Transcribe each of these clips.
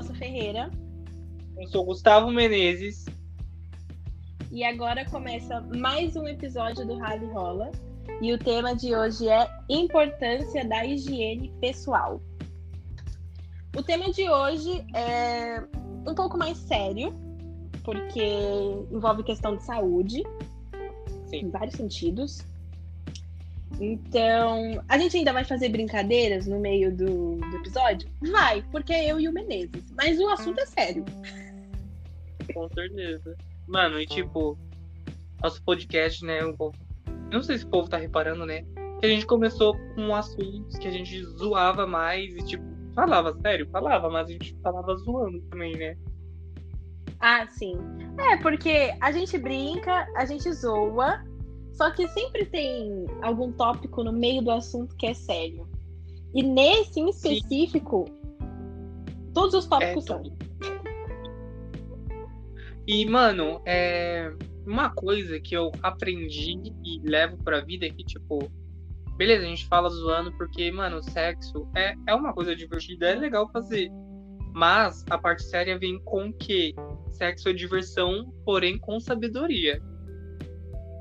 Nossa Ferreira. Eu sou Gustavo Menezes. E agora começa mais um episódio do Rally Rola. E o tema de hoje é importância da higiene pessoal. O tema de hoje é um pouco mais sério, porque envolve questão de saúde, Sim. em vários sentidos. Então, a gente ainda vai fazer brincadeiras no meio do, do episódio? Vai, porque é eu e o Menezes. Mas o assunto é sério. Com certeza. Mano, e tipo, nosso podcast, né? Povo... Não sei se o povo tá reparando, né? Que a gente começou com assuntos que a gente zoava mais e, tipo, falava sério, falava, mas a gente falava zoando também, né? Ah, sim. É, porque a gente brinca, a gente zoa, só que sempre tem algum tópico no meio do assunto que é sério. E nesse em específico, sim. todos os tópicos é, são. E, mano, é uma coisa que eu aprendi e levo pra vida é que, tipo, beleza, a gente fala zoando porque, mano, sexo é, é uma coisa divertida, é legal fazer. Mas a parte séria vem com que sexo é diversão, porém com sabedoria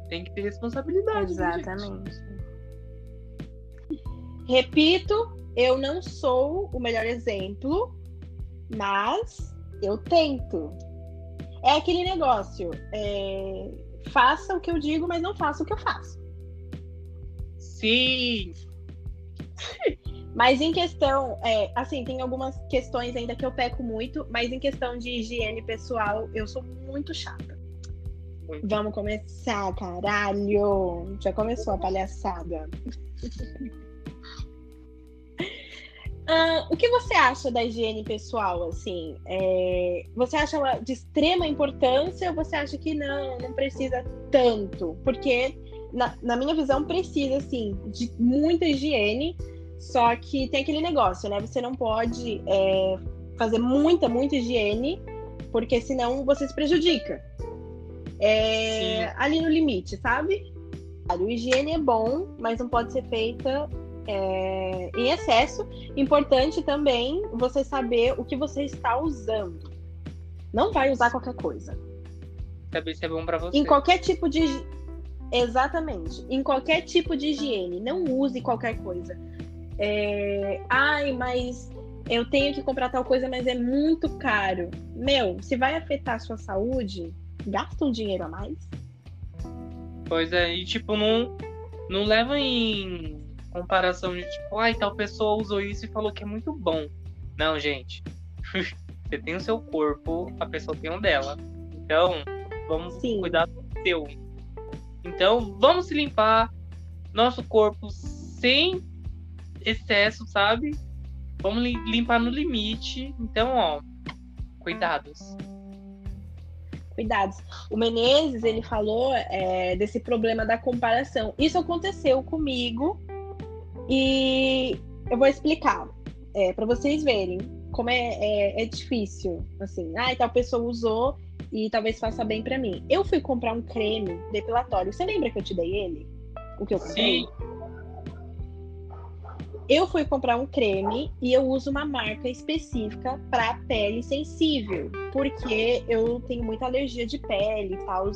tem que ter responsabilidade. Né, Exatamente. Né, Repito, eu não sou o melhor exemplo, mas eu tento. É aquele negócio. É... Faça o que eu digo, mas não faça o que eu faço. Sim! Mas em questão, é, assim, tem algumas questões ainda que eu peco muito, mas em questão de higiene pessoal, eu sou muito chata. Vamos começar, caralho! Já começou a palhaçada. Uh, o que você acha da higiene pessoal, assim? É, você acha ela de extrema importância ou você acha que não, não precisa tanto? Porque, na, na minha visão, precisa, sim, de muita higiene, só que tem aquele negócio, né? Você não pode é, fazer muita, muita higiene, porque senão você se prejudica é, ali no limite, sabe? O higiene é bom, mas não pode ser feita é, em excesso. Importante também você saber o que você está usando. Não vai usar qualquer coisa. Saber se é bom para você. Em qualquer tipo de. Exatamente. Em qualquer tipo de higiene. Não use qualquer coisa. É... Ai, mas eu tenho que comprar tal coisa, mas é muito caro. Meu, se vai afetar a sua saúde, gastam dinheiro a mais. Pois é, e tipo, não, não leva em comparação de tipo, ai, tal pessoa usou isso e falou que é muito bom. Não, gente. Você tem o seu corpo, a pessoa tem o dela. Então, vamos Sim. cuidar do seu. Então, vamos se limpar nosso corpo sem excesso, sabe? Vamos limpar no limite. Então, ó, cuidados cuidados. O Menezes, ele falou é, desse problema da comparação. Isso aconteceu comigo e eu vou explicar é, para vocês verem como é, é, é, difícil. Assim, ah, tal pessoa usou e talvez faça bem para mim. Eu fui comprar um creme depilatório. Você lembra que eu te dei ele? O que eu comprei? Sim. Eu fui comprar um creme e eu uso uma marca específica para pele sensível, porque eu tenho muita alergia de pele e tal.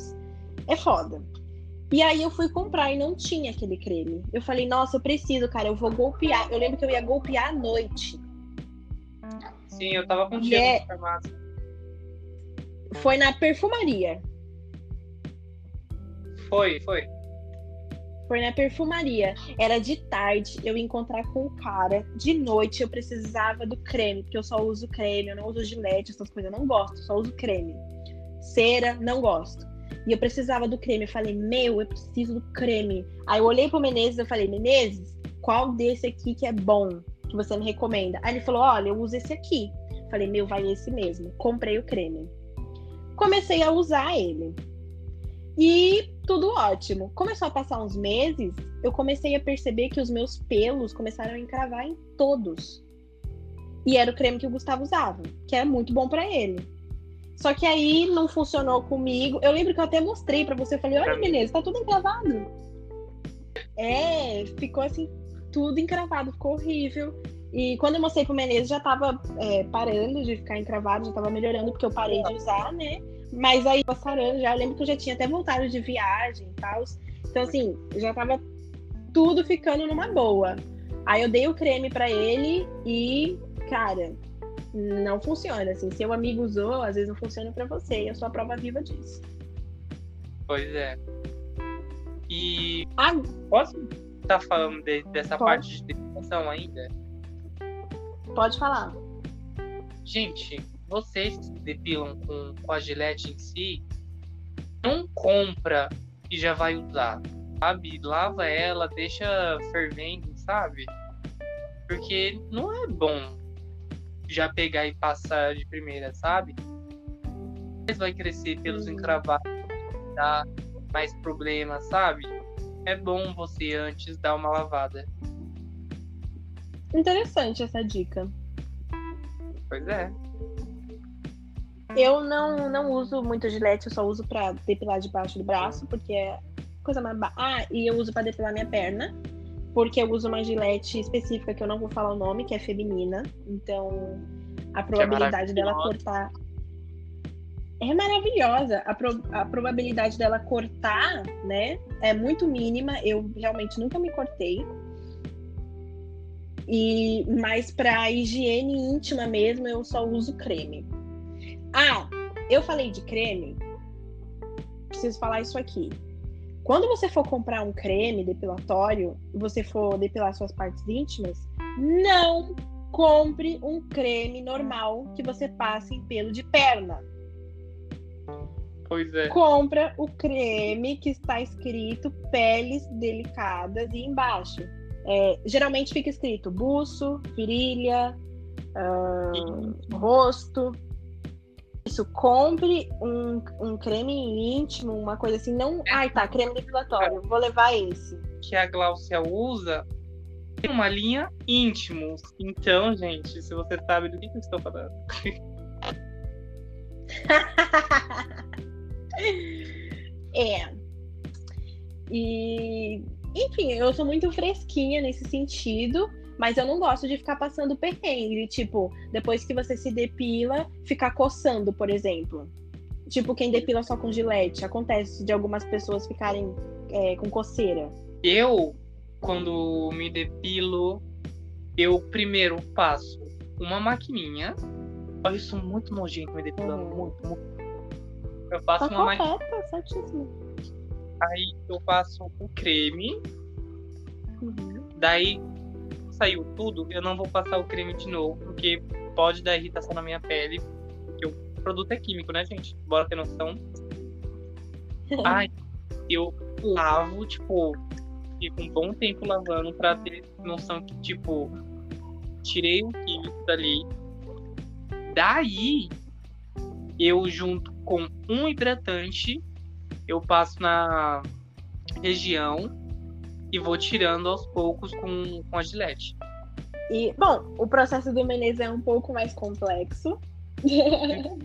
É foda. E aí eu fui comprar e não tinha aquele creme. Eu falei, nossa, eu preciso, cara, eu vou golpear. Eu lembro que eu ia golpear à noite. Sim, eu tava contigo é... na farmácia. Foi na perfumaria. Foi, foi. Foi na perfumaria. Era de tarde, eu encontrar com o cara. De noite eu precisava do creme, porque eu só uso creme, eu não uso gilete, essas coisas. Eu não gosto, só uso creme. Cera, não gosto. E eu precisava do creme. Eu falei, meu, eu preciso do creme. Aí eu olhei pro Menezes e falei, Menezes, qual desse aqui que é bom? Que você me recomenda? Aí ele falou, olha, eu uso esse aqui. falei, meu, vai esse mesmo. Comprei o creme. Comecei a usar ele. E tudo ótimo. Começou a passar uns meses, eu comecei a perceber que os meus pelos começaram a encravar em todos. E era o creme que o Gustavo usava, que era muito bom para ele. Só que aí não funcionou comigo. Eu lembro que eu até mostrei para você, eu falei: "Olha, Menezes, tá tudo encravado". É, ficou assim tudo encravado, ficou horrível. E quando eu mostrei pro Menezes, já tava é, parando de ficar encravado, já tava melhorando, porque eu parei de usar, né? Mas aí tava sarando já. Eu lembro que eu já tinha até voltado de viagem e tal. Então, assim, já tava tudo ficando numa boa. Aí eu dei o creme para ele e, cara, não funciona. Assim, seu amigo usou, às vezes não funciona para você. Eu sou a prova viva disso. Pois é. E ah, posso estar tá falando de, dessa pode. parte de depilação ainda? Pode falar. Gente, vocês depilam com, com a gilete em si, não compra e já vai usar, sabe? Lava ela, deixa fervendo, sabe? Porque não é bom já pegar e passar de primeira, sabe? Mas vai crescer pelos encravados, dar mais problemas, sabe? É bom você antes dar uma lavada. Interessante essa dica. Pois é. Eu não, não uso muito gilete, eu só uso pra depilar debaixo do braço, porque é coisa mais. Ba... Ah, e eu uso pra depilar minha perna, porque eu uso uma gilete específica que eu não vou falar o nome, que é feminina. Então, a probabilidade é dela cortar. É maravilhosa. A, pro... a probabilidade dela cortar, né, é muito mínima. Eu realmente nunca me cortei. E mais para higiene íntima mesmo, eu só uso creme. Ah, eu falei de creme. Preciso falar isso aqui. Quando você for comprar um creme depilatório e você for depilar suas partes íntimas, não compre um creme normal que você passe em pelo de perna. Pois é. Compra o creme que está escrito peles delicadas e embaixo é, geralmente fica escrito buço, virilha, uh, rosto. Isso, compre um, um creme íntimo, uma coisa assim. Não. É. Ai, tá, creme depilatório. Vou levar esse. Que a Glaucia usa tem uma linha íntimos. Então, gente, se você sabe do que, que eu estou falando. é. E enfim, eu sou muito fresquinha nesse sentido, mas eu não gosto de ficar passando perrengue. Tipo, depois que você se depila, ficar coçando, por exemplo. Tipo, quem depila só com gilete. Acontece de algumas pessoas ficarem é, com coceira. Eu, quando me depilo, eu primeiro passo uma maquininha. Olha, isso muito nojento me depilando, hum. muito, muito. Eu passo tá uma maquininha. certíssimo. Aí eu passo o creme. Uhum. Daí saiu tudo, eu não vou passar o creme de novo, porque pode dar irritação na minha pele. Porque o produto é químico, né, gente? Bora ter noção. Ai, eu lavo, tipo, fico um bom tempo lavando pra ter noção que, tipo, tirei o químico dali. Daí, eu junto com um hidratante eu passo na região e vou tirando aos poucos com, com a gilete. E, bom, o processo do Menezes é um pouco mais complexo.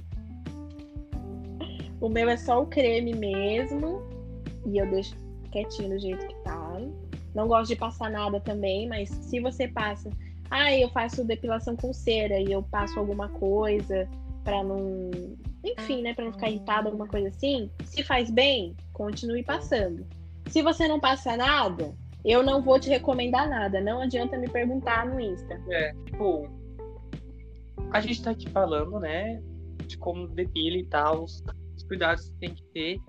o meu é só o creme mesmo. E eu deixo quietinho do jeito que tá. Não gosto de passar nada também, mas se você passa. Ah, eu faço depilação com cera e eu passo alguma coisa para não enfim, né, para não ficar irritado, alguma coisa assim, se faz bem, continue passando. Se você não passa nada, eu não vou te recomendar nada. Não adianta me perguntar no Insta. É, tipo, a gente tá aqui falando, né, de como depila e tal, os, os cuidados que tem que ter.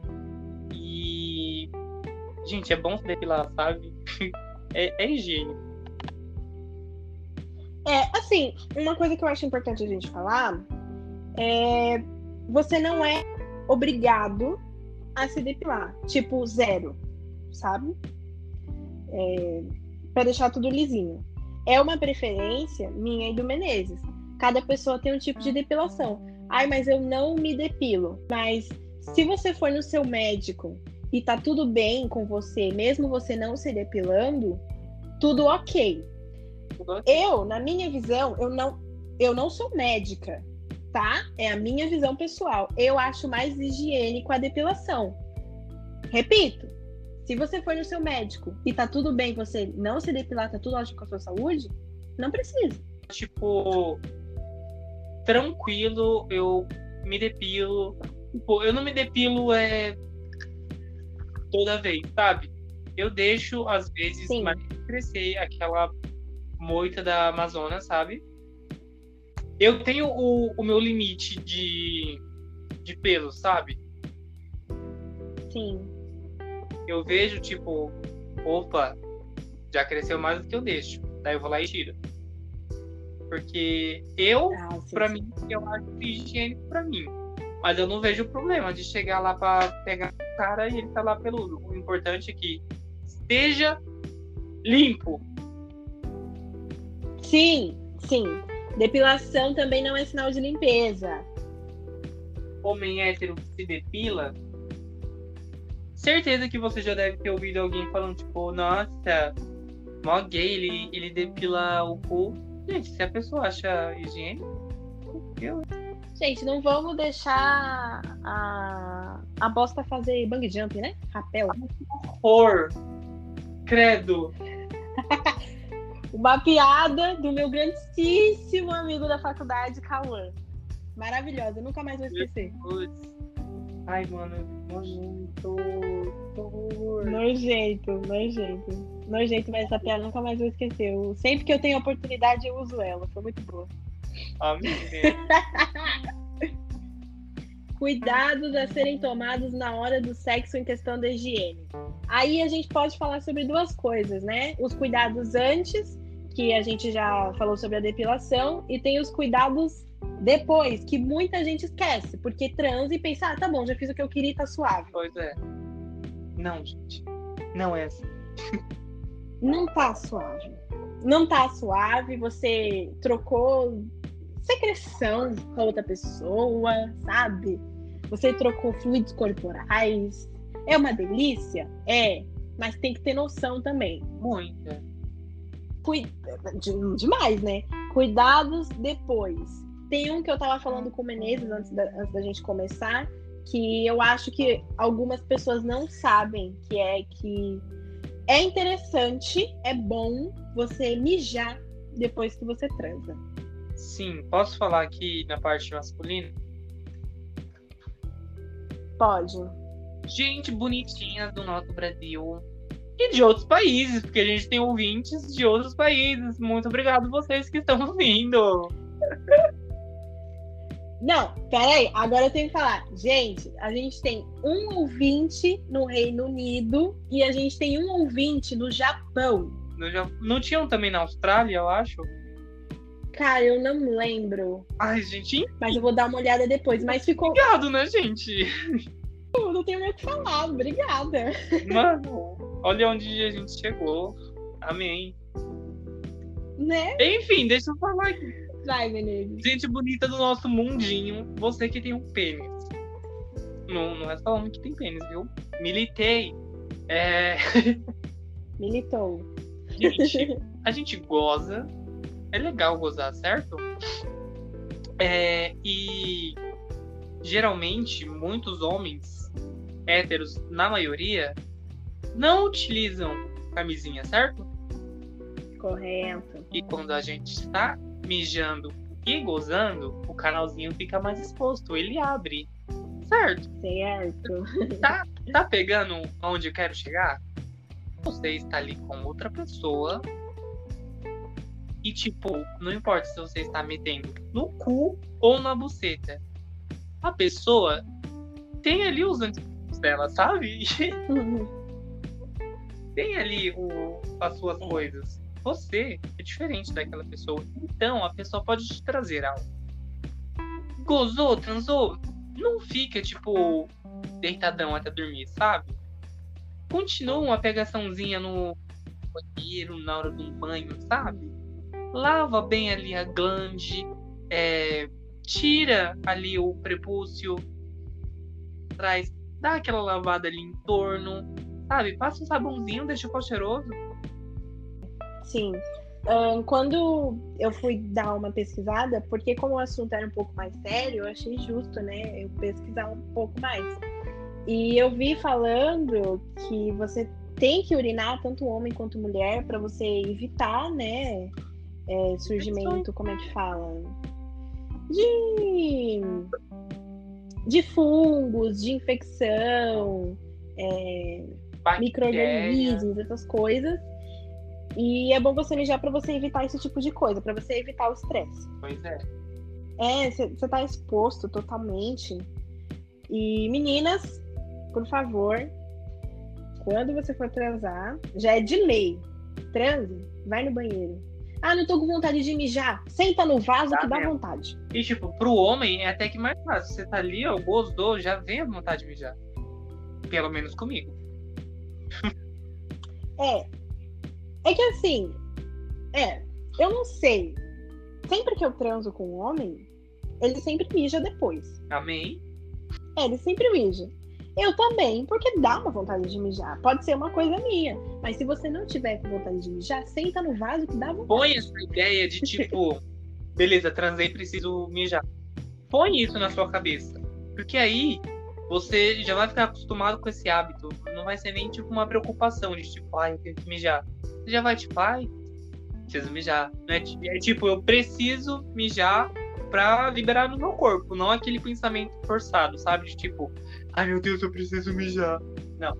E, gente, é bom se depilar, sabe? é, é higiene. É, assim, uma coisa que eu acho importante a gente falar é você não é obrigado a se depilar. Tipo, zero, sabe? É, para deixar tudo lisinho. É uma preferência minha e do Menezes. Cada pessoa tem um tipo de depilação. Ai, mas eu não me depilo. Mas se você for no seu médico e tá tudo bem com você, mesmo você não se depilando, tudo ok. Eu, na minha visão, eu não, eu não sou médica tá? É a minha visão pessoal. Eu acho mais higiênico a depilação. Repito, se você for no seu médico e tá tudo bem, você não se depilar, tá tudo ótimo com a sua saúde, não precisa. tipo, tranquilo, eu me depilo. Tipo, eu não me depilo é toda vez, sabe? Eu deixo, às vezes, Sim. mais crescer aquela moita da Amazonas, sabe? Eu tenho o, o meu limite de, de pelo, sabe? Sim. Eu vejo, tipo, opa, já cresceu mais do que eu deixo. Daí eu vou lá e tiro. Porque eu, Ah, sim. mim, eu acho higiênico pra mim. Mas eu não vejo problema de chegar lá pra pegar o cara e ele tá lá peludo. O importante é que esteja limpo. Sim, sim. Depilação também não é sinal de limpeza. Homem hétero que se depila. Certeza que você já deve ter ouvido alguém falando, tipo, nossa, mó gay, ele, ele depila o cu. Gente, se a pessoa acha higiênico, eu Gente, não vamos deixar a, a bosta fazer bang jump, né? Rapel. horror. Credo. Uma piada do meu grandíssimo amigo da faculdade, Cauã. Maravilhosa, nunca mais vou esquecer. Ai, mano, nojento. horror. Nojento, nojento. Nojento, mas essa piada nunca mais vou esquecer. Eu- sempre que eu tenho oportunidade, eu uso ela. Foi muito boa. Amém. Cuidados a serem tomados na hora do sexo em questão da higiene. Aí a gente pode falar sobre duas coisas, né? Os cuidados antes, que a gente já falou sobre a depilação, e tem os cuidados depois, que muita gente esquece, porque transa e pensa, ah, tá bom, já fiz o que eu queria e tá suave. Pois é. Não, gente. Não é assim. Não tá suave. Não tá suave, você trocou secreção com a outra pessoa, sabe? Você trocou fluidos corporais. É uma delícia? É. Mas tem que ter noção também. Muita. Cui... de- Demais, né? Cuidados depois. Tem um que eu tava falando com o Menezes antes da, antes da gente começar, que eu acho que algumas pessoas não sabem, que é que é interessante, é bom você mijar depois que você transa. Sim, posso falar aqui na parte masculina? Pode. Gente bonitinha do nosso Brasil. E de outros países, porque a gente tem ouvintes de outros países. Muito obrigado vocês que estão ouvindo. Não, peraí, agora eu tenho que falar. Gente, a gente tem um ouvinte no Reino Unido e a gente tem um ouvinte no Japão. Não, já- não tinham também na Austrália, eu acho? Cara, eu não lembro, Ai, gente, mas eu vou dar uma olhada depois. Mas ficou. obrigado, né, gente? Eu não tenho mais o que falar, obrigada. Mano, olha onde a gente chegou. Amém. Né? Enfim, deixa eu falar aqui. Vai, Menezes. Gente bonita do nosso mundinho, você que tem um pênis. Não, não é só homem que tem pênis, viu? Militei. É, Militou. gente, a gente goza. É legal gozar, certo? É, e geralmente muitos homens héteros, na maioria, não utilizam camisinha, certo? Correto. E quando a gente está mijando e gozando, o canalzinho fica mais exposto, ele abre. Certo? Certo. Tá pegando onde eu quero chegar? Você está ali com outra pessoa. E, tipo, não importa se você está metendo no cu ou na buceta. A pessoa tem ali os antigos dela, sabe? tem ali o, as suas coisas. Você é diferente daquela pessoa. Então a pessoa pode te trazer algo. Gozou, transou, não fica tipo deitadão até dormir, sabe? Continua uma pegaçãozinha no banheiro na hora de um banho, sabe? Lava bem ali a glande, é, tira ali o prepúcio, traz, dá aquela lavada ali em torno, sabe? Passa um sabãozinho, deixa o pau cheiroso. Sim. Ahn, quando eu fui dar uma pesquisada, porque como o assunto era um pouco mais sério, eu achei justo, né? Eu pesquisar um pouco mais. E eu vi falando que você tem que urinar tanto homem quanto mulher para você evitar, né? é, surgimento, como é que fala? De, de fungos, de infecção, é, micro-organismos, essas coisas. E é bom você mijar para você evitar esse tipo de coisa, para você evitar o estresse. Pois é. É, você tá exposto totalmente. E meninas, por favor, quando você for transar, já é de lei. Transe, vai no banheiro. Ah, não tô com vontade de mijar. Senta no vaso tá que dá mesmo. vontade. E, tipo, pro homem é até que mais fácil. Você tá ali, ó, gostou, já vem a vontade de mijar. Pelo menos comigo. é. É que assim. É. Eu não sei. Sempre que eu transo com um homem, ele sempre mija depois. Amém? É, ele sempre mija. Eu também, porque dá uma vontade de mijar. Pode ser uma coisa minha. Mas se você não tiver com vontade de mijar, senta no vaso que dá vontade. Põe essa ideia de tipo, beleza, transei, preciso mijar. Põe isso na sua cabeça. Porque aí você já vai ficar acostumado com esse hábito. Não vai ser nem tipo uma preocupação de tipo, ai, eu tenho que mijar. Você já vai tipo, ai, preciso mijar. Não é, é tipo, eu preciso mijar pra liberar no meu corpo, não aquele pensamento forçado, sabe? De tipo, ai meu Deus, eu preciso mijar. Não.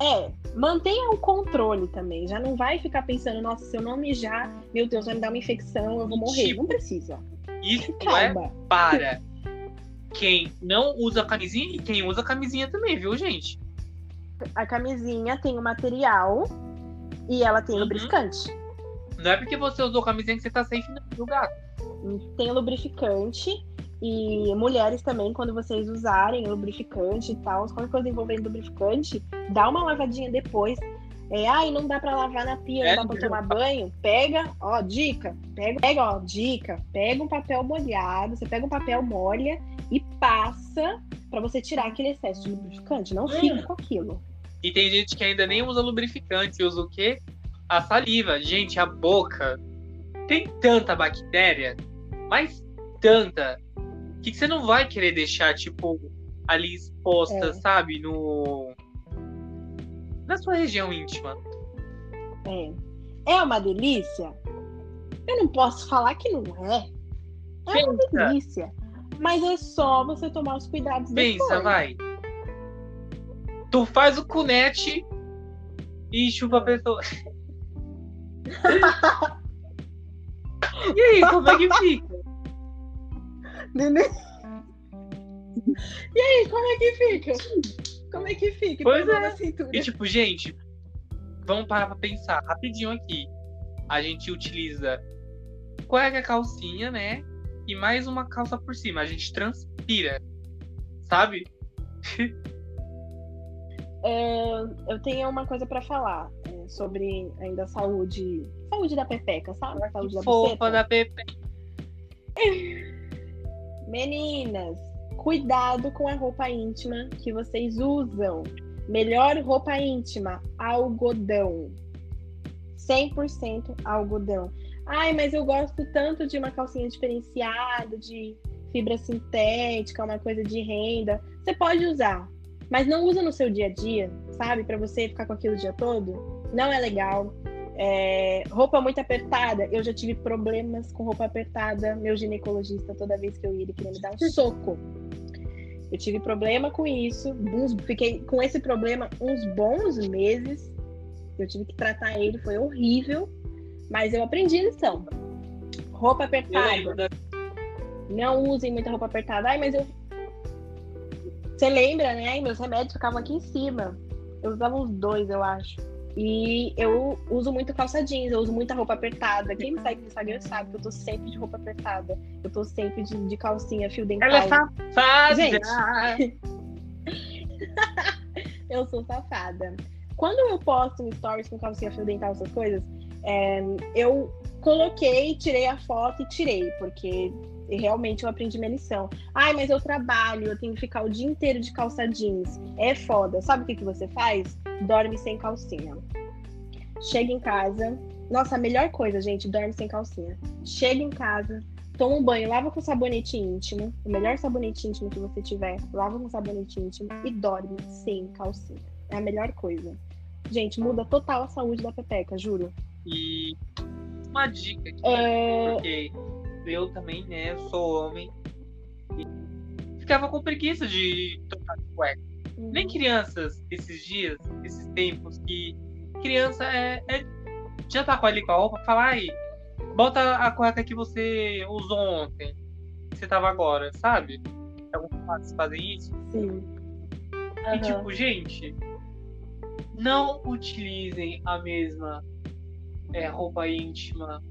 É, mantenha o controle também. Já não vai ficar pensando, nossa, se eu não mijar, meu Deus, vai me dar uma infecção, eu vou morrer. Tipo, não precisa. Isso é para quem não usa camisinha e quem usa camisinha também, viu, gente? A camisinha tem o material e ela tem uhum. lubrificante. Não é porque você usou camisinha que você tá safe, viu, gato? Tem lubrificante e mulheres também, quando vocês usarem lubrificante e tal, qualquer coisa envolvendo lubrificante, dá uma lavadinha depois. É, ai, não dá para lavar na pia, é, não dá pra tomar banho. Pega, ó, dica. Pega, pega, ó, dica. Pega um papel molhado, você pega um papel, molha e passa para você tirar aquele excesso de lubrificante. Não fica hum. com aquilo. E tem gente que ainda nem usa lubrificante, usa o quê? A saliva. Gente, a boca tem tanta bactéria, mas tanta, que você não vai querer deixar, tipo, ali exposta, é. sabe? No. Na sua região íntima. É. É uma delícia? Eu não posso falar que não é. É Pensa. uma delícia. Mas é só você tomar os cuidados Pensa, depois. vai. Tu faz o cunete e chupa a pessoa. e aí, como é que fica? Nenê. E aí, como é que fica? Como é que fica? Pois é. E tipo, gente, vamos parar pra pensar rapidinho aqui. A gente utiliza cueca, calcinha, né? E mais uma calça por cima. A gente transpira, sabe? É, eu tenho uma coisa para falar é, sobre ainda saúde. Saúde da pepeca, sabe? Saúde da Fofa da pepeca. Meninas, cuidado com a roupa íntima que vocês usam. Melhor roupa íntima, algodão. 100% algodão. Ai, mas eu gosto tanto de uma calcinha diferenciada, de fibra sintética, uma coisa de renda. Você pode usar, mas não usa no seu dia a dia, sabe? Para você ficar com aquilo o dia todo. Não é legal. É, roupa muito apertada, eu já tive problemas com roupa apertada. Meu ginecologista, toda vez que eu ia, ele queria me dar um soco. Eu tive problema com isso, uns, fiquei com esse problema uns bons meses. Eu tive que tratar ele, foi horrível, mas eu aprendi a lição. Roupa apertada. Não usem muita roupa apertada. Ai, mas eu. Você lembra, né? Meus remédios ficavam aqui em cima. Eu usava uns dois, eu acho. E eu uso muito calça jeans, eu uso muita roupa apertada. Quem me segue no Instagram sabe que eu tô sempre de roupa apertada. Eu tô sempre de, de calcinha, fio dental. Ela é safada! Gente, eu sou safada. Quando eu posto um stories com calcinha, fio dental, essas coisas, é, eu coloquei, tirei a foto e tirei, porque realmente eu aprendi minha lição. Ai, mas eu trabalho, eu tenho que ficar o dia inteiro de calça jeans. É foda. Sabe o que, que você faz? dorme sem calcinha. Chega em casa. Nossa, a melhor coisa, gente, dorme sem calcinha. Chega em casa, toma um banho, lava com sabonete íntimo. O melhor sabonete íntimo que você tiver, lava com sabonete íntimo e dorme sem calcinha. É a melhor coisa. Gente, muda total a saúde da pepeca, juro. E uma dica aqui, É, porque eu também, né, sou homem. E ficava com preguiça de trocar de cueca. Nem crianças esses dias, esses tempos que criança é, é- já tá com ali com a roupa, fala aí, bota a cueca que você usou ontem, que você tava agora, sabe? Alguns pais fazem isso. Sim. E tipo, gente, não utilizem a mesma é, roupa íntima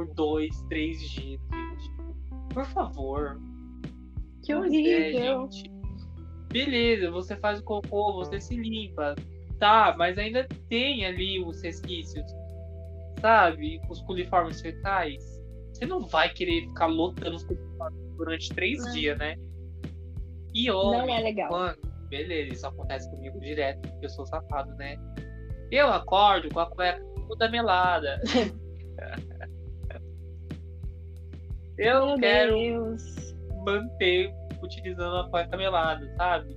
por dois, três dias, gente. Por favor. que é, horrível. gente. Beleza, você faz o cocô, você se limpa. Tá, mas ainda tem ali os resquícios. Sabe? Os coliformes fetais. Você não vai querer ficar lotando os coliformes durante três Não. dias, né? E Não homem, é legal. Mano, beleza, isso acontece comigo direto, porque eu sou safado, né? Eu acordo com a cueca toda melada. eu Meu quero Deus. manter utilizando a cueca melada, sabe?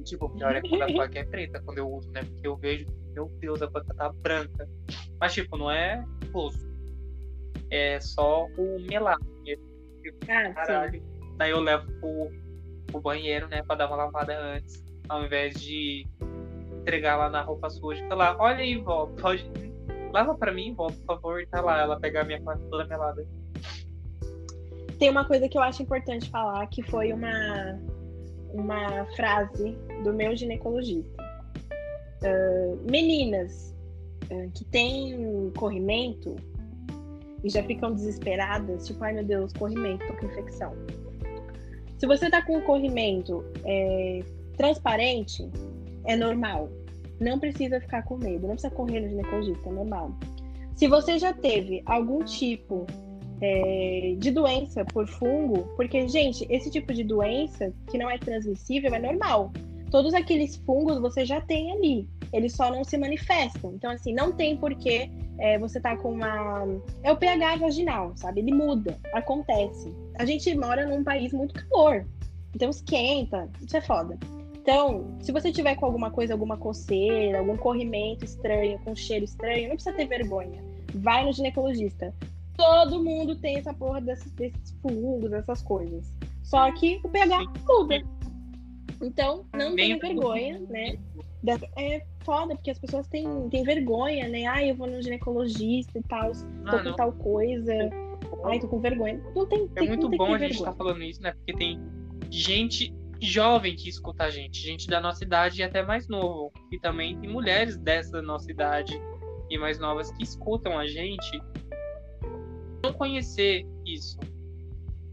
E, tipo, o pior é quando a cueca é preta, quando eu uso, né? Porque eu vejo, meu Deus, a cueca tá branca. Mas, tipo, não é rosto. É só o melado. Ah, sim. Caralho. Daí eu levo pro, pro banheiro, né, pra dar uma lavada antes. Ao invés de entregar lá na roupa suja. Tá lá, olha aí, vó, pode. Lava pra mim, vó, por favor. E tá lá, ela pegar a minha cueca toda melada. Tem uma coisa que eu acho importante falar, que foi uma, uma frase do meu ginecologista. Ah, meninas ah, que têm corrimento e já ficam desesperadas, tipo, ai meu Deus, corrimento, tô com infecção. Se você tá com um corrimento é, transparente, é normal. Não precisa ficar com medo, não precisa correr no ginecologista, é normal. Se você já teve algum tipo é, de doença por fungo, porque, gente, esse tipo de doença que não é transmissível é normal. Todos aqueles fungos você já tem ali, eles só não se manifestam. Então, assim, não tem porquê é, você tá com uma. É o pH vaginal, sabe? Ele muda, acontece. A gente mora num país muito calor, então esquenta, isso é foda. Então, se você tiver com alguma coisa, alguma coceira, algum corrimento estranho, com cheiro estranho, não precisa ter vergonha. Vai no ginecologista. Todo mundo tem essa porra desses, desses fungos, essas coisas. Só que o pH muda. Então, não tenha vergonha, né? É foda, porque as pessoas têm, têm vergonha, né? Ai, eu vou no ginecologista e tal, tô com Mano, tal coisa. Ai, tô com vergonha. Não tem, é tem muito bom a gente estar vergonha. falando isso, né? Porque tem gente jovem que escuta a gente, gente da nossa idade e até mais novo. E também tem mulheres dessa nossa idade e mais novas que escutam a gente. Conhecer isso.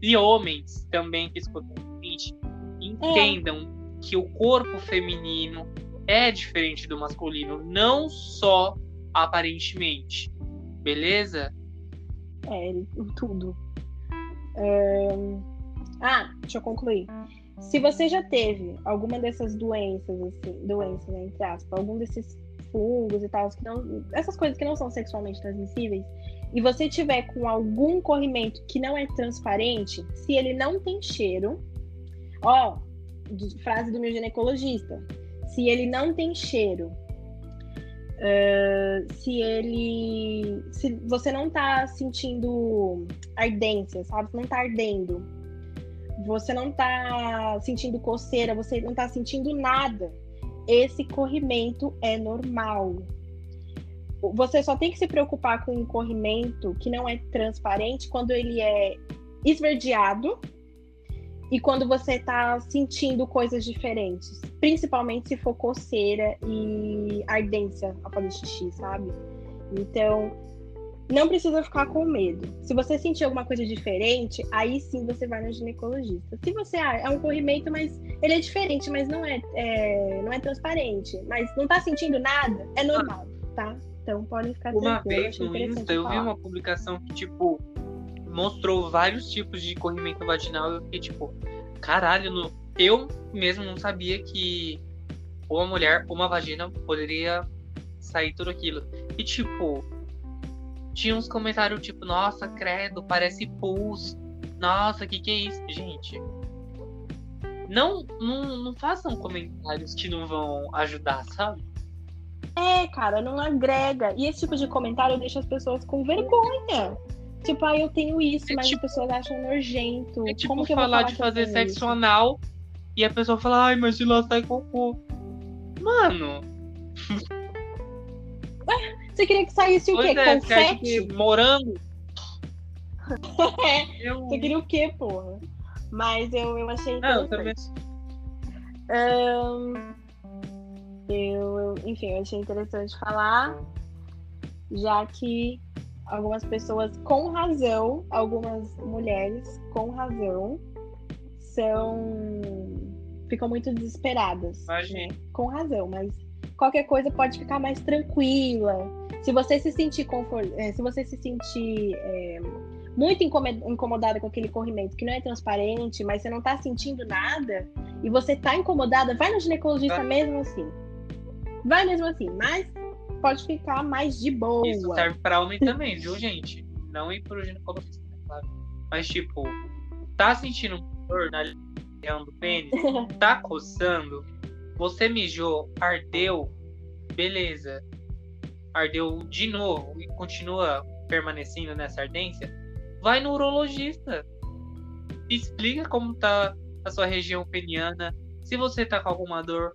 E homens também que escutam gente entendam que o corpo feminino é diferente do masculino, não só aparentemente. Beleza? É, tudo. Ahn, Ah, deixa eu concluir. Se você já teve alguma dessas doenças, assim, doenças, né, entre aspas, algum desses fungos e tal, que não, essas coisas que não são sexualmente transmissíveis, e você tiver com algum corrimento que não é transparente, se ele não tem cheiro, ó, frase do meu ginecologista, se ele não tem cheiro, ah, se ele, se você não tá sentindo ardência, sabe? Não tá ardendo, você não tá sentindo coceira, você não tá sentindo nada, esse corrimento é normal. Você só tem que se preocupar com um corrimento que não é transparente quando ele é esverdeado e quando você tá sentindo coisas diferentes. Principalmente se for coceira e ardência ao fazer xixi, sabe? Então, não precisa ficar com medo. Se você sentir alguma coisa diferente, aí sim você vai no ginecologista. Se você ah, é um corrimento, mas ele é diferente, mas não é, é- não é transparente, mas não tá sentindo nada, é normal, tá? Então podem ficar Uma vez no Insta eu vi uma publicação que, tipo, mostrou vários tipos de corrimento vaginal. Eu fiquei, tipo, caralho, no... eu mesmo não sabia que uma mulher, uma vagina, poderia sair tudo aquilo. E, tipo, tinha uns comentários, tipo, nossa, credo, parece pus. Nossa, que que é isso? Gente, não, não, não façam comentários que não vão ajudar, sabe? É, cara, não agrega. E esse tipo de comentário deixa as pessoas com vergonha. Tipo, ah, eu tenho isso, É mas tipo- as pessoas acham nojento. É tipo Como que eu falar falar de eu fazer sexo isso? anal e a pessoa fala, ai, mas de lá sai cocô. Mano, Você queria que saísse o pois quê? é, acha Confete? que morango? É, Eu... Você queria o quê, porra? Mas eu, eu achei Não, eu interessante. também. Ahn, eu, enfim, eu achei interessante falar, já que algumas pessoas com razão, algumas mulheres com razão, são. ficam muito desesperadas. Né? Com razão, mas qualquer coisa pode ficar mais tranquila. Se você se sentir confort... eh, se você se sentir eh, muito incomodada com aquele corrimento que não é transparente, mas você não tá sentindo nada, e você tá incomodada, vai no ginecologista Ah. mesmo assim. Vai mesmo assim, mas pode ficar mais de boa. Isso serve pra homem também, viu, gente? Não ir pro ginecologista, né, claro. Mas, tipo, tá sentindo dor na região do pênis? Tá coçando? Você mijou, ardeu? Beleza. Ardeu de novo e continua permanecendo nessa ardência? Vai no urologista. Explica como tá a sua região peniana. Se você tá com alguma dor.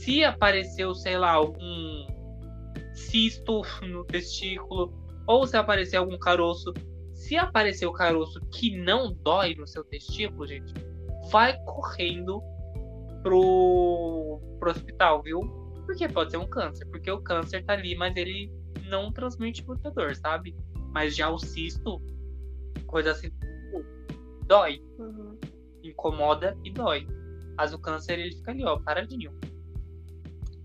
Se apareceu, sei lá, algum cisto no testículo, ou se aparecer algum caroço. Se aparecer o caroço que não dói no seu testículo, gente, vai correndo pro, pro hospital, viu? Porque pode ser um câncer, porque o câncer tá ali, mas ele não transmite muita dor, sabe? Mas já o cisto, coisa assim, dói, Uhum. incomoda e dói. Mas o câncer ele fica ali, ó, paradinho.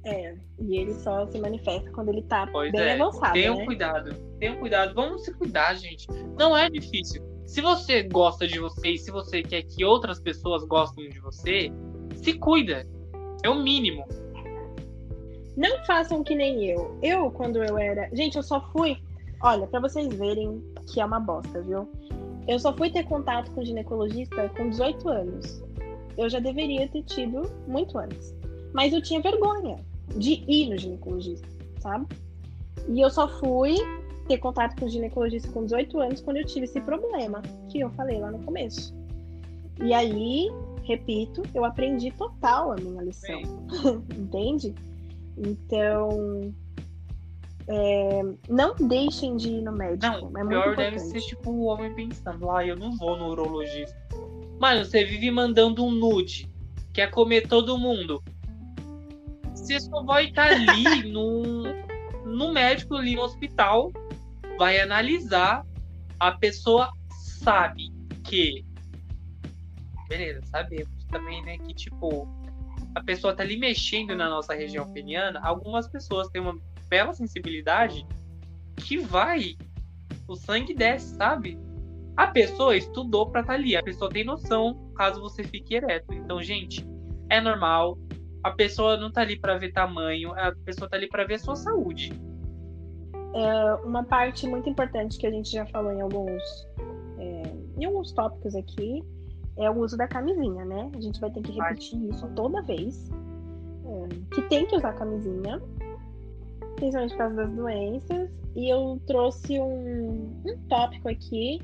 É, e ele só se manifesta quando ele tá Pois bem é, avançado, Tenham né? cuidado. Tenham cuidado. Vamos se cuidar, gente. Não é difícil. Se você gosta de você e se você quer que outras pessoas gostem de você, se cuida. É o mínimo. Não façam que nem eu. Eu, quando eu era. Gente, eu só fui. Olha, pra vocês verem que é uma bosta, viu? Eu só fui ter contato com ginecologista com 18 anos. Eu já deveria ter tido muito antes. Mas eu tinha vergonha de ir no ginecologista, sabe? E eu só fui ter contato com o ginecologista com 18 anos quando eu tive esse problema que eu falei lá no começo. E aí, repito, eu aprendi total a minha lição. Entende? Então, é, não deixem de ir no médico. Não, é pior deve ser tipo o homem pensando, ah, eu não vou no urologista. Mano, você vive mandando um nude, quer comer todo mundo. Você só vai estar ali no, no médico ali no hospital, vai analisar, a pessoa sabe que. Beleza, sabemos também, né, que tipo, a pessoa tá ali mexendo na nossa região peniana, algumas pessoas têm uma bela sensibilidade que vai, o sangue desce, sabe? A pessoa estudou pra estar ali, a pessoa tem noção caso você fique ereto. Então, gente, é normal. A pessoa não tá ali pra ver tamanho, a pessoa tá ali pra ver a sua saúde. Uma parte muito importante que a gente já falou em alguns, é, em alguns tópicos aqui é o uso da camisinha, né? A gente vai ter que repetir isso toda vez. é, que tem que usar camisinha, principalmente por causa das doenças. E eu trouxe um, um tópico aqui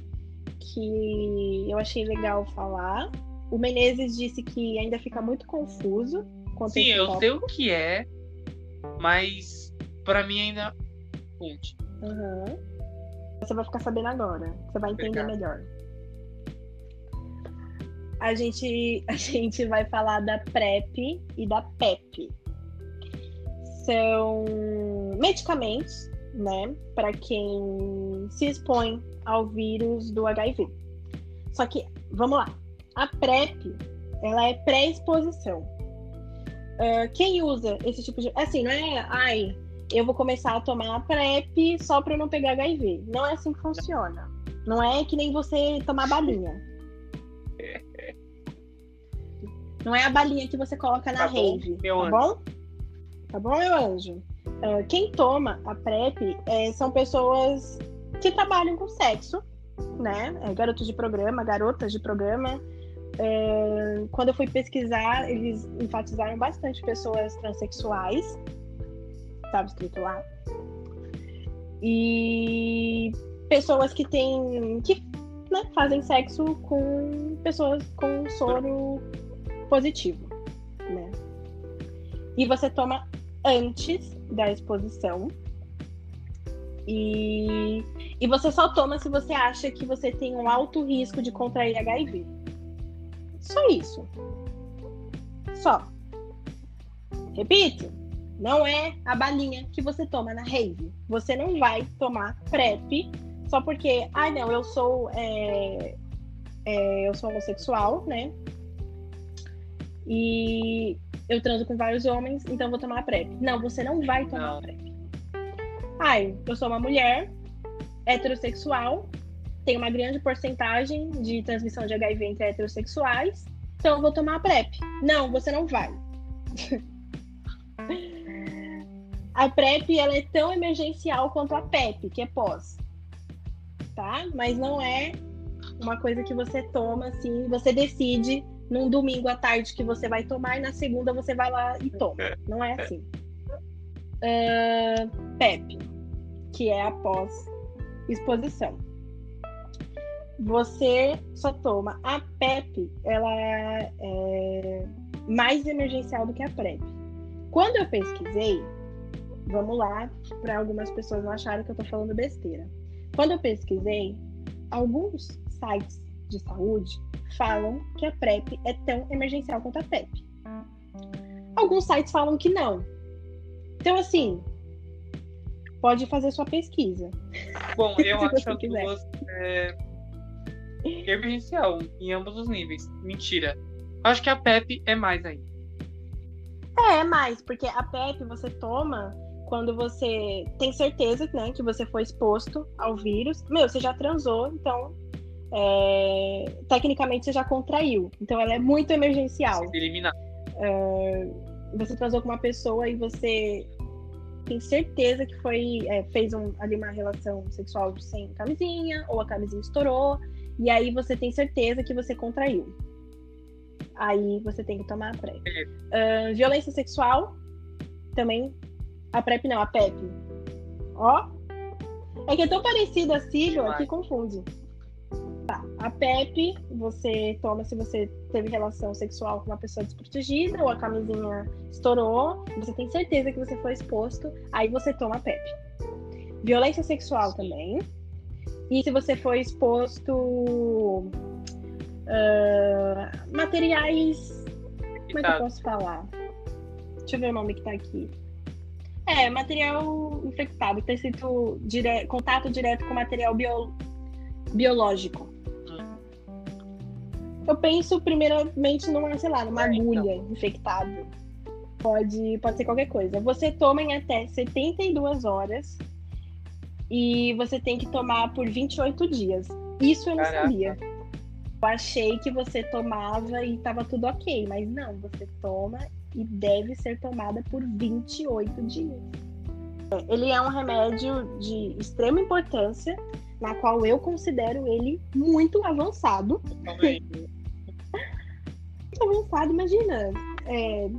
que eu achei legal falar. O Menezes disse que ainda fica muito confuso. Sim, eu sei o que é, mas pra mim ainda. Aham. Você vai ficar sabendo agora. Você vai entender Obrigado. melhor. A gente, a gente vai falar da PrEP e da PEP. São medicamentos, né, para quem se expõe ao vírus do HIV. Só que, vamos lá. A PrEP, ela é pré-exposição. Ah, quem usa esse tipo de. Assim, não é. Ai, eu vou começar a tomar a PrEP só para eu não pegar HIV. Não é assim que funciona. Não é que nem você tomar balinha. Não é a balinha que você coloca na Tá rave, tá bom? Tá bom, meu anjo? Ah, quem toma a PrEP é, são pessoas que trabalham com sexo, né? É, garotos de programa, garotas de programa. Quando eu fui pesquisar, eles enfatizaram bastante pessoas transexuais. Estava escrito lá. E pessoas que têm. que né, fazem sexo com pessoas com soro positivo. Né? E você toma antes da exposição. E, e você só toma se você acha que você tem um alto risco de contrair HIV. Só isso. Só. Repito, não é a balinha que você toma na rave. Você não vai tomar PrEP só porque, ai ah, não, eu sou é, é, eu sou homossexual, né? E eu transo com vários homens, então vou tomar PrEP. Não, você não vai tomar não. PrEP. Ai, eu sou uma mulher heterossexual, tem uma grande porcentagem de transmissão de HIV entre heterossexuais, então eu vou tomar PrEP. Não, você não vai. a PrEP ela é tão emergencial quanto a PEP, que é pós. Tá? Mas não é uma coisa que você toma assim, você decide num domingo à tarde que você vai tomar e na segunda você vai lá e toma. É. Não é assim. Uh, PEP, que é após exposição. Você só toma a PEP, ela é mais emergencial do que a PrEP. Quando eu pesquisei, vamos lá, para algumas pessoas não acharem que eu estou falando besteira. Quando eu pesquisei, alguns sites de saúde falam que a PrEP é tão emergencial quanto a PEP. Alguns sites falam que não. Então, assim, pode fazer sua pesquisa. Bom, eu acho as duas é, emergencial em ambos os níveis. Mentira. Acho que a PEP é mais ainda. É, é mais, porque a PEP você toma quando você tem certeza né, que você foi exposto ao vírus. Meu, você já transou, então é, tecnicamente você já contraiu. Então ela é muito emergencial. Eliminar. É, você transou com uma pessoa e você tem certeza que foi é, fez um, ali uma relação sexual sem camisinha ou a camisinha estourou e aí você tem certeza que você contraiu. Aí você tem que tomar a PrEP. Uh, violência sexual também a PrEP não, a PEP. Ó. É que é tão parecida a sigla que confunde. Tá. A PEP você toma se você teve relação sexual com uma pessoa desprotegida ou a camisinha estourou, você tem certeza que você foi exposto, aí você toma a PEP. Violência sexual também. E se você foi exposto uh, materiais. Como é que eu posso falar? Deixa eu ver o nome que tá aqui. É, material infectado, ter sido dire... contato direto com material bio... biológico. Eu penso primeiramente numa, sei lá, numa é, então. agulha então. infectada. Pode, pode ser qualquer coisa. Você toma em até 72 horas e você tem que tomar por 28 dias. Isso eu não Caraca. sabia. Eu achei que você tomava e tava tudo ok, mas não, você toma e deve ser tomada por 28 dias. Ele é um remédio de extrema importância, na qual eu considero ele muito avançado. muito avançado, imagina. É,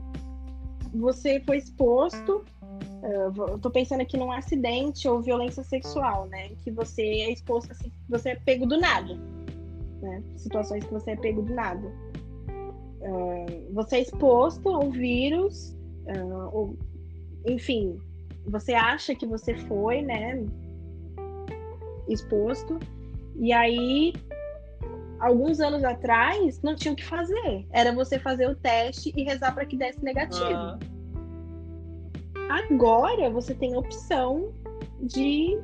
você foi exposto. Eu tô pensando aqui num acidente ou violência sexual, né? Que você é exposto assim, você é pego do nada. Né? Situações que você é pego do nada. Uh, você é exposto ao vírus, uh, ou, enfim, você acha que você foi, né, exposto, e aí, alguns anos atrás, não tinha o que fazer. Era você fazer o teste e rezar para que desse negativo. Uhum. Agora você tem a opção de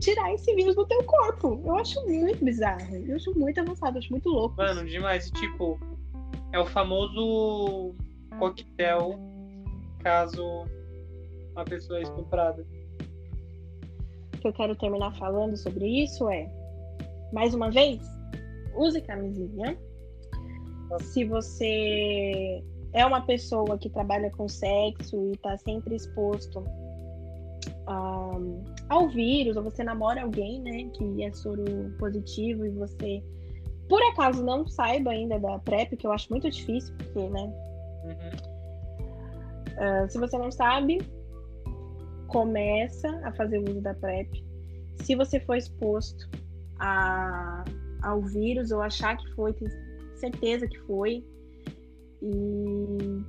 tirar esse vírus do teu corpo. Eu acho muito bizarro. Eu acho muito avançado, eu acho muito louco. Mano, demais. Tipo, é o famoso coquetel caso uma pessoa é estuprada. O que eu quero terminar falando sobre isso é, mais uma vez, use camisinha. Se você é uma pessoa que trabalha com sexo e está sempre exposto um, ao vírus, ou você namora alguém, né, que é soro positivo e você por acaso não saiba ainda da PrEP, que eu acho muito difícil, porque, né? Uhum. Uh, se você não sabe, começa a fazer uso da PrEP. Se você for exposto a, ao vírus ou achar que foi, tem certeza que foi, e,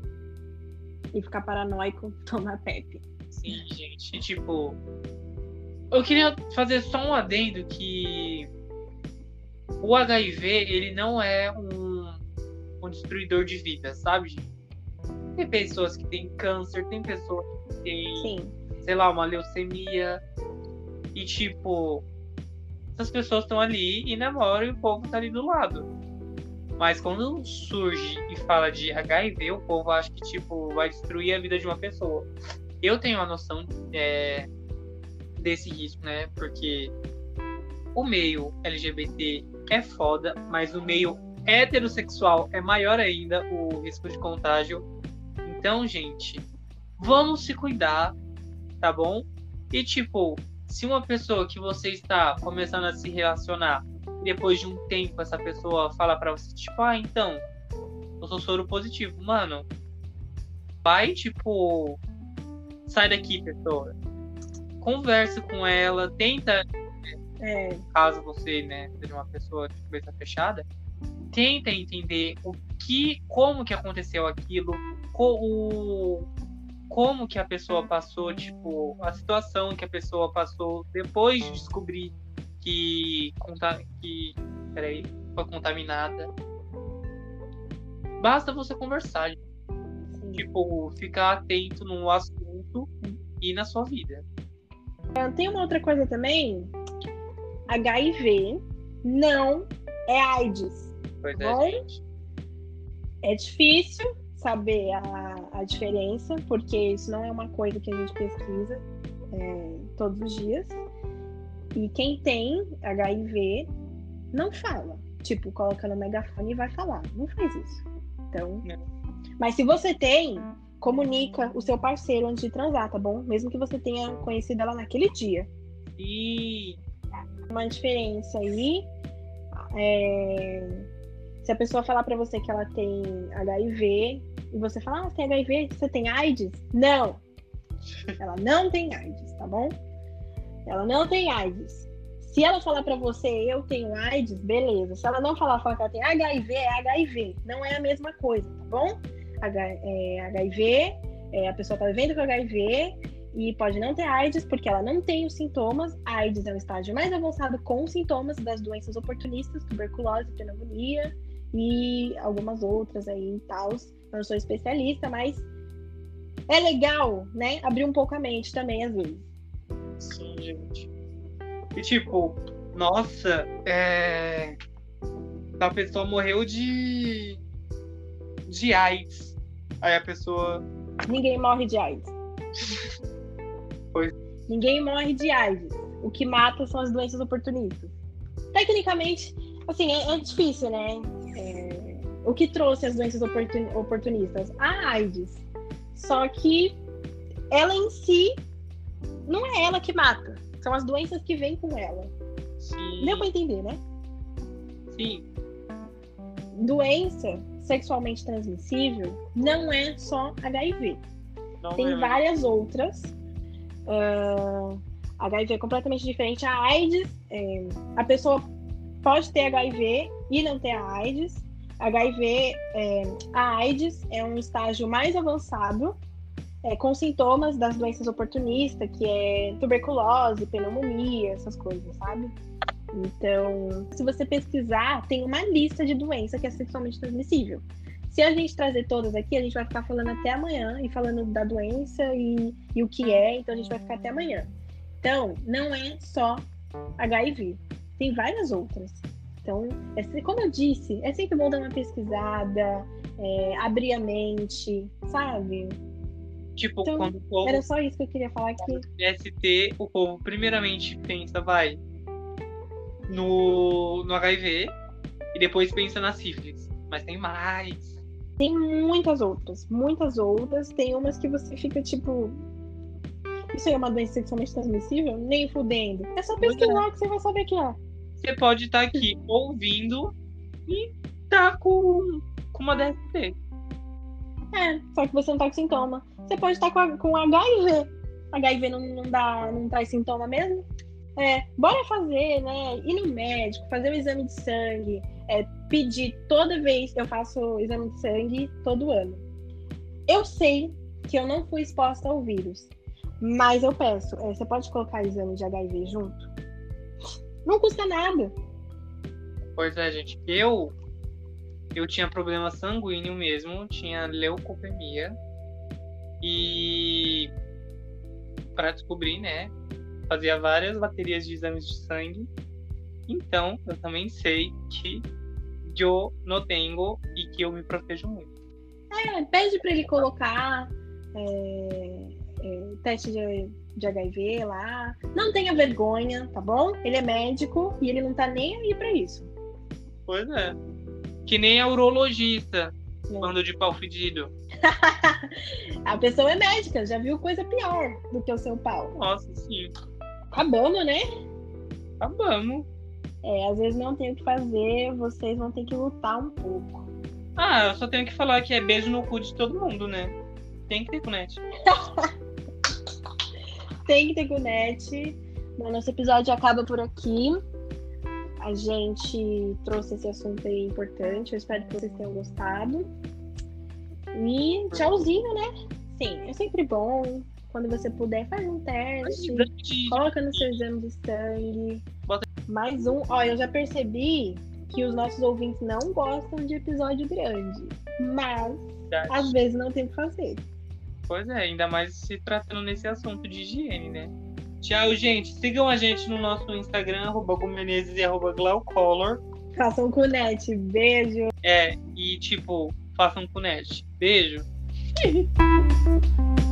e ficar paranoico, tomar PrEP. Sim, gente. Tipo, eu queria fazer só um adendo que o HIV, ele não é um, um destruidor de vida, sabe, Tem pessoas que têm câncer, tem pessoas que têm, Sim. sei lá, uma leucemia. E, tipo, essas pessoas estão ali e namoram e o povo tá ali do lado. Mas quando surge e fala de HIV, o povo acha que, tipo, vai destruir a vida de uma pessoa. Eu tenho a noção é, desse risco, né? Porque o meio LGBT é foda, mas o meio heterossexual é maior ainda o risco de contágio. Então, gente, vamos se cuidar, tá bom? E tipo, se uma pessoa que você está começando a se relacionar, depois de um tempo essa pessoa fala para você, tipo, ah, então, eu sou soro positivo, mano, vai, tipo, sai daqui, pessoa. Converse com ela, tenta, É, caso você né, seja uma pessoa de cabeça fechada, tenta entender o que, como que aconteceu aquilo, co, o, como que a pessoa passou, tipo, a situação que a pessoa passou depois de descobrir que, que peraí, foi contaminada. Basta você conversar, sim. tipo, ficar atento no assunto e na sua vida. Tem uma outra coisa também. HIV não é AIDS. Pois é, Bom. gente. É difícil saber a, a diferença, porque isso não é uma coisa que a gente pesquisa é, todos os dias. E quem tem HIV não fala. Tipo, coloca no megafone e vai falar. Não faz isso. Então. Não. Mas se você tem, comunica o seu parceiro antes de transar, tá bom? Mesmo que você tenha conhecido ela naquele dia. E Uma diferença aí. é, Se a pessoa falar pra você que ela tem HIV e você falar, ah, você tem HIV, você tem AIDS? Não! Ela não tem AIDS, tá bom? Ela não tem AIDS. Se ela falar pra você, eu tenho AIDS, beleza. Se ela não falar, falar que ela tem HIV, é HIV. Não é a mesma coisa, tá bom? H- é, HIV, é, a pessoa tá vivendo com HIV e pode não ter AIDS porque ela não tem os sintomas. AIDS é um estágio mais avançado com sintomas das doenças oportunistas, tuberculose, pneumonia e algumas outras aí e tal. Eu não sou especialista, mas é legal, né? Abrir um pouco a mente também, às vezes. Sim, gente. E tipo, nossa, é. A pessoa morreu de. de AIDS. Aí a pessoa. Ninguém morre de AIDS. Pois. Ninguém morre de AIDS. O que mata são as doenças oportunistas. Tecnicamente, assim, é, é difícil, né? É, O que trouxe as doenças oportun- oportunistas? A AIDS. Só que ela em si não é ela que mata. São as doenças que vêm com ela. Sim. Deu pra entender, né? Sim. Doença sexualmente transmissível não é só HIV. Não Tem é. várias outras. Ah, HIV é completamente diferente. A AIDS, é, a pessoa pode ter HIV e não ter a AIDS. HIV, é, a AIDS é um estágio mais avançado, é, com sintomas das doenças oportunistas, que é tuberculose, pneumonia, essas coisas, sabe? Então, se você pesquisar, tem uma lista de doença que é sexualmente transmissível. Se a gente trazer todas aqui, a gente vai ficar falando até amanhã e falando da doença e, e o que é, então a gente vai ficar até amanhã. Então, não é só HIV, tem várias outras. Então, é, como eu disse, é sempre bom dar uma pesquisada, é, abrir a mente, sabe? Tipo, Então, quando o povo Era só isso que eu queria falar aqui. ST, o povo primeiramente pensa, vai, no, no HIV e depois pensa na sífilis. Mas tem mais. Tem muitas outras, muitas outras. Tem umas que você fica tipo. Isso aí é uma doença sexualmente transmissível? Nem fudendo. É só pesquisar que você vai saber que é. Você pode estar aqui ouvindo e tá com, com uma DST. É, só que você não tá com sintoma. Você pode estar com, com HIV. HIV não, não, dá, não traz sintoma mesmo? É, bora fazer, né? Ir no médico, fazer o exame de sangue, é, pedir toda vez. Eu faço exame de sangue todo ano. Eu sei que eu não fui exposta ao vírus, mas eu peço, é, você pode colocar exame de HIV junto? Não custa nada. Pois é, gente. Eu eu tinha problema sanguíneo mesmo, tinha leucopenia. E para descobrir, né, fazia várias baterias de exames de sangue. Então, eu também sei que eu não tenho e que eu me protejo muito. É, pede para ele colocar é, é, teste de, de HIV lá. Não tenha vergonha, tá bom? Ele é médico e ele não tá nem aí para isso. Pois é. Que nem a urologista, quando de pau fedido. a pessoa é médica, já viu coisa pior do que o seu pau. Nossa, sim. Acabamos, né? Acabamos. É, às vezes não tem o que fazer, vocês vão ter que lutar um pouco. Ah, eu só tenho que falar que é beijo no cu de todo mundo, né? Tem que ter cunete. tem que ter cunete. Nosso episódio acaba por aqui a gente trouxe esse assunto aí importante. Eu espero que vocês tenham gostado. E tchauzinho, né? Sim, é sempre bom. Quando você puder, faz um teste. Coloca no seu exame de sangue. Mais um. Ó, eu já percebi que os nossos ouvintes não gostam de episódio grande. Mas, Verdade. às vezes, não tem o que fazer. Pois é, ainda mais se tratando nesse assunto de higiene, né? Tchau, gente. Sigam a gente no nosso Instagram, arroba Gomenezes e arroba Glaucolor. Façam cunete. Beijo. É, e tipo, façam cunete. Beijo.